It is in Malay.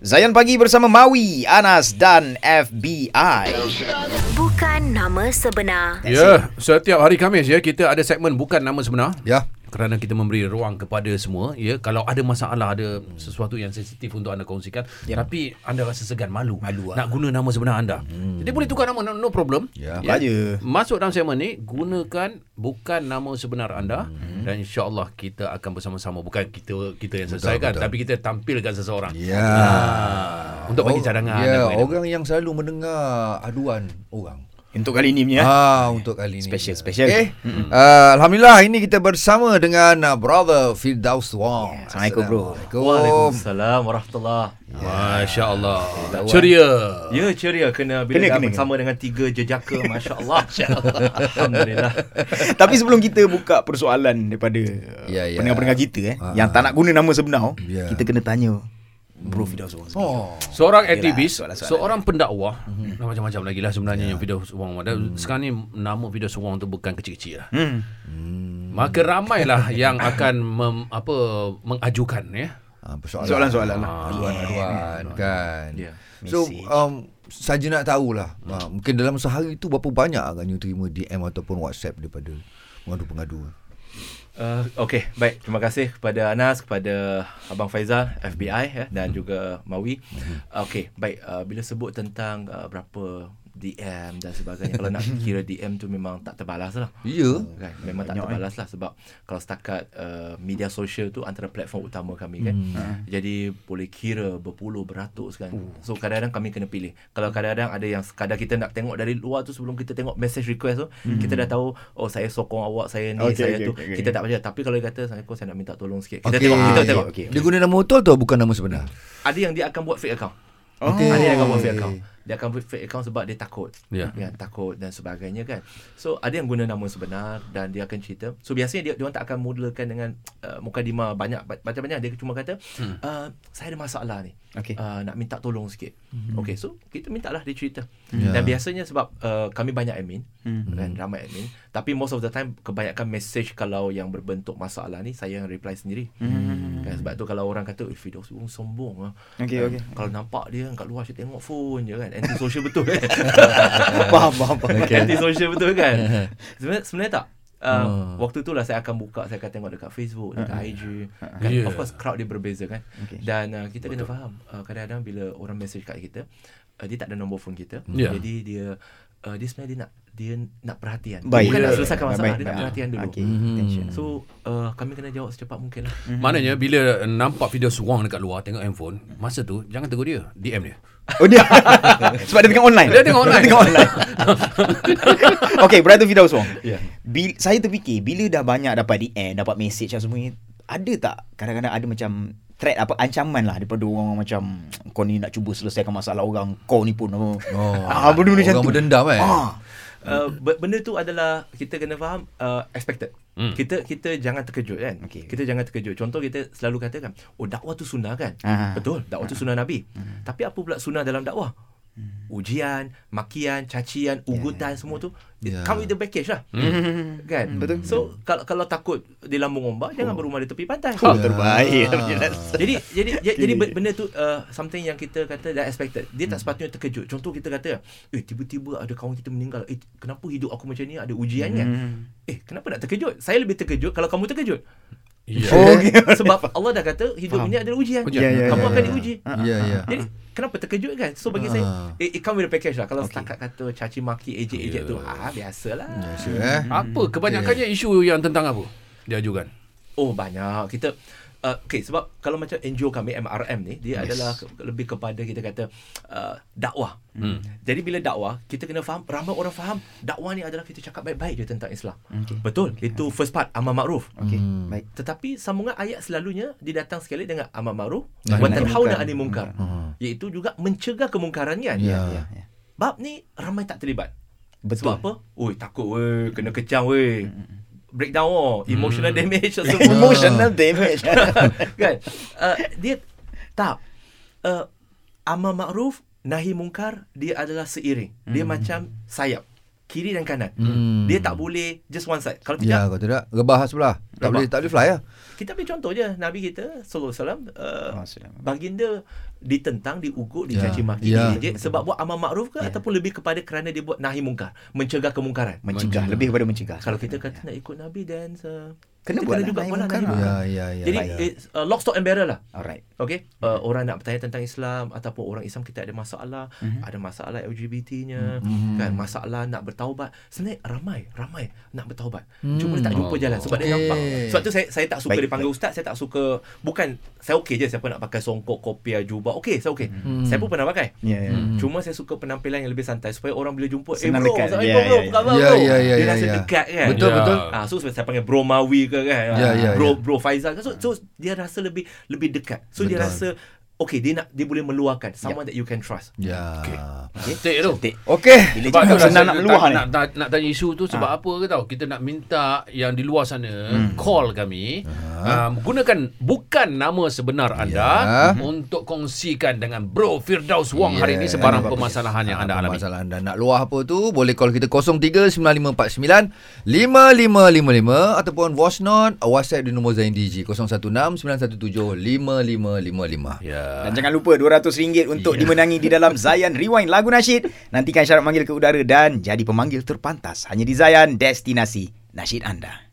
Zayan Pagi bersama Mawi, Anas dan FBI. Bukan nama sebenar. Ya, setiap hari Khamis ya kita ada segmen bukan nama sebenar. Ya. Kerana kita memberi ruang kepada semua ya kalau ada masalah ada sesuatu yang sensitif untuk anda kongsikan Yep. tapi anda rasa segan malu, Malu, nak guna nama sebenar anda. Hmm. Jadi boleh tukar nama no, no problem. Ya. Apa je. Masuk dalam segmen ni gunakan bukan nama sebenar anda hmm. Dan insya-Allah kita akan bersama-sama bukan kita kita yang selesaikan betul. tapi kita tampilkan seseorang. Ya. Ah, untuk bagi cadangan. Ya, sebagainya. orang yang selalu mendengar aduan orang. Untuk kali ini punya. Ah, untuk kali ini. Special, special. Okay. Uh, Alhamdulillah ini kita bersama dengan uh, brother Firdaus Wong. Yeah, Assalamualaikum, bro. Assalamualaikum. Waalaikumsalam warahmatullahi Masya-Allah. Ceria. Ya ceria kena bila Kena, dah kena, bersama dengan tiga jejaka masya-Allah. Alhamdulillah. Tapi sebelum kita buka persoalan daripada Ya, uh, ya. pendengar-pendengar kita eh Ah. yang tak nak guna nama sebenar, Ya. kita kena tanya Bro Fidaus Wong. Oh. Seorang Yelah, aktivis, seorang pendakwah, mm-hmm. macam-macam lagi lah sebenarnya yang Fidaus Wong. Dan sekarang ni nama Fidaus Wong tu bukan kecil-kecil lah. Hmm. Maka ramailah yang akan mem, apa mengajukan ya. Ah. Soalan-soalan lah. Aduan-aduan kan. Ya. So Mesej. um, saja nak tahulah uh, mungkin dalam sehari tu berapa banyak agaknya terima DM ataupun WhatsApp daripada pengadu-pengadu. Uh, Okey, baik. Terima kasih kepada Anas, kepada Abang Faizal, FBI ya, dan juga Mawi. Uh, Okey, baik. Uh, bila sebut tentang uh, berapa DM dan sebagainya, kalau nak kira DM tu memang tak terbalas lah. Ya. kan memang tak terbalas lah sebab kalau setakat uh, media sosial tu antara platform utama kami kan hmm. jadi boleh kira berpuluh beratus kan uh. so kadang-kadang kami kena pilih kalau kadang-kadang ada yang sekadar kita nak tengok dari luar tu sebelum kita tengok message request tu hmm. kita dah tahu oh saya sokong awak saya ni Okay, saya okay, tu okay, okay. kita tak baca tapi kalau dia kata Assalamualaikum saya nak minta tolong sikit kita Okey. tengok kita Ah, tengok okey. Dia guna nama betul atau bukan nama sebenar? ada yang dia akan buat fake account Oh. Ada yang akan buat fake account dia akan buat fake account sebab dia takut Ya. kan takut dan sebagainya kan so ada yang guna nama sebenar dan dia akan cerita so biasanya dia dia orang tak akan mulakan dengan uh, mukadimah banyak ba- banyak-banyak dia cuma kata hmm. uh, saya ada masalah ni Okey. uh, nak minta tolong sikit hmm. okey so kita mintalah dia cerita Ya. dan biasanya sebab uh, kami banyak admin Hmm. kan ramai admin tapi most of the time kebanyakan message kalau yang berbentuk masalah ni saya yang reply sendiri Hmm. Kan sebab tu kalau orang kata eh Fidaus orang sombong ah Okey, Kan, okey. kalau nampak dia kat luar asyik tengok phone je kan anti social betul kan Faham, faham, faham. okay. anti social betul kan sebenarnya sebenarnya tak Uh, Oh. Waktu tu lah saya akan buka Saya akan tengok dekat Facebook Dekat IG kan? Yeah. Of course crowd dia berbeza kan Okay. Dan uh, kita kena faham uh, Kadang-kadang bila orang message kat kita uh, Dia tak ada nombor phone kita Yeah. Jadi dia uh, Dia sebenarnya dia nak Dia nak perhatian Baik. Bukan nak Yeah. selesaikan masalah Baik, Dia nak perhatian dulu Okey. Attention. So uh, kami kena jawab secepat mungkin lah Maknanya bila nampak Fidaus Wong dekat luar tengok handphone, masa tu jangan tegur dia, DM dia. Oh dia. Sebab dia tengok online. Dia tengok online. Dia tengok online. okay, Brother Fidaus Wong. Ya. Bil, saya terfikir bila dah banyak dapat DM, dapat message dan semua ni, ada tak kadang-kadang ada macam threat apa ancaman lah daripada orang macam kau ni nak cuba selesaikan masalah orang kau ni pun. Oh. Ah, benda-benda macam Orang tu. berdendam eh. Ah. Uh, be- benda tu adalah kita kena faham uh, expected. Hmm. Kita kita jangan terkejut kan. Okey. Kita jangan terkejut. Contoh kita selalu katakan, oh dakwah tu sunnah kan? Ah. Betul, dakwah tu sunnah Nabi. Tapi apa pula sunnah dalam dakwah? Ujian, makian, cacian, ugutan semua tu Ya. come with the package lah. Hmm. Kan? Betul. So kalau kalau takut di lambung ombak jangan berumah di tepi pantai. Oh, terbaik. Ya. jadi jadi jadi, jadi ben- benda tu uh, something yang kita kata dah expected. Dia tak sepatutnya terkejut. Contoh kita kata, eh tiba-tiba ada kawan kita meninggal. Eh kenapa hidup aku macam ni? Ada ujian kan? Eh kenapa nak terkejut? Saya lebih terkejut kalau kamu terkejut. Ya. Oh, okay. Sebab Allah dah kata hidup Faham. ini adalah ujian. Ujian. Ya, ya, kamu ya, akan ya. diuji. Ya, ya. Jadi kenapa terkejut kan? So bagi Ah. saya it, it come with a package lah. Kalau Okay. setakat kata caci maki ejek-ejek tu, ah biasalah. Biasa eh. Apa kebanyakannya isu yang tentang apa? Dia ajukan. Oh banyak kita uh, okay sebab kalau macam NGO kami MRM ni dia yes. adalah ke, lebih kepada kita kata uh, dakwah. Hmm. Jadi bila dakwah kita kena faham ramai orang faham dakwah ni adalah kita cakap baik-baik je tentang Islam. Okey. Betul. Itu first part amar makruf. Okey, Hmm. baik. Tetapi sambungan ayat selalunya dia datang sekali dengan amar makruf wa tanhauna 'anil munkar. Hmm. Iaitu juga mencegah kemungkaran kan. Ya. Ya, ya. Bab ni ramai tak terlibat. Betul. Sebab apa? Oi takut weh kena kecang weh. Breakdown oh, emotional Hmm. damage semua. Emotional damage. kan uh, dia tak uh, amar makruf nahi mungkar dia adalah seiring dia macam sayap kiri dan kanan Hmm. dia tak boleh just one side kalau Ya, tidak kalau tidak rebah sebelah. Tak Rebah. boleh tak boleh fly lah. kita ambil contoh je nabi kita sallallahu alaihi wasallam uh, Wasallam. baginda ditentang, diugut, Ya. dicaci maki, Ya. diejek sebab buat amal makruf ke Ya. ataupun lebih kepada kerana dia buat nahi mungkar, mencegah kemungkaran. Mencegah, lebih kepada mencegah. Kalau kita kata nak ikut Nabi dan uh, Kena buat juga buat nahi mungkar. Ya, ya, ya. Jadi ya. it's, uh, lock stock and barrel lah. Alright. Okay, uh, orang nak bertanya tentang Islam ataupun orang Islam kita ada masalah, Mhm. ada masalah LGBT-nya, Mhm. kan masalah nak bertaubat. Sebenarnya ramai, ramai nak bertaubat. Hmm. Cuma dia tak jumpa Oh. jalan sebab dia Okey. nampak. Sebab tu saya saya tak suka Baik, dipanggil ustaz, saya tak suka bukan saya okey je siapa nak pakai songkok, kopiah, jubah. Okey, saya okey. Hmm. Saya pun pernah pakai. Ya, ya. Hmm. Cuma saya suka penampilan yang lebih santai supaya orang bila jumpa, eh Senang bro, dekat. saya Ya, bro, bro, ya, apa khabar ya. bro? Ya, ya, Dia ya, rasa ya. dekat kan. Betul, Ya. betul. Ah, so saya panggil Bro Mawi ke kan. Ya, ya, bro ya. Bro Faizal kan. So, so dia rasa lebih lebih dekat. So dia Betul. rasa okay dia nak dia boleh meluahkan someone that you can trust. Ya. Cantik tu. Cantik. Okey. Bila Sebab tu senang nak, nak meluah ni. nak, nak, nak tanya isu tu sebab Ha. apa ke tahu? Kita nak minta yang di luar sana Hmm. call kami Ha. uh, gunakan bukan nama sebenar anda Ya. untuk kongsikan dengan Bro Firdaus Wong Ya. hari ini sebarang Apa- permasalahan yang anda apa alami. Masalah anda nak luah apa tu Boleh call kita 039549 5555 Ataupun voice note WhatsApp di nombor Zain DG 016 917 5555 Ya. Dan jangan lupa RM200 untuk dimenangi di dalam Zayan Rewind lagu nasyid. Nantikan syarat manggil ke udara dan jadi pemanggil terpantas hanya di Zayan Destinasi Nasyid Anda.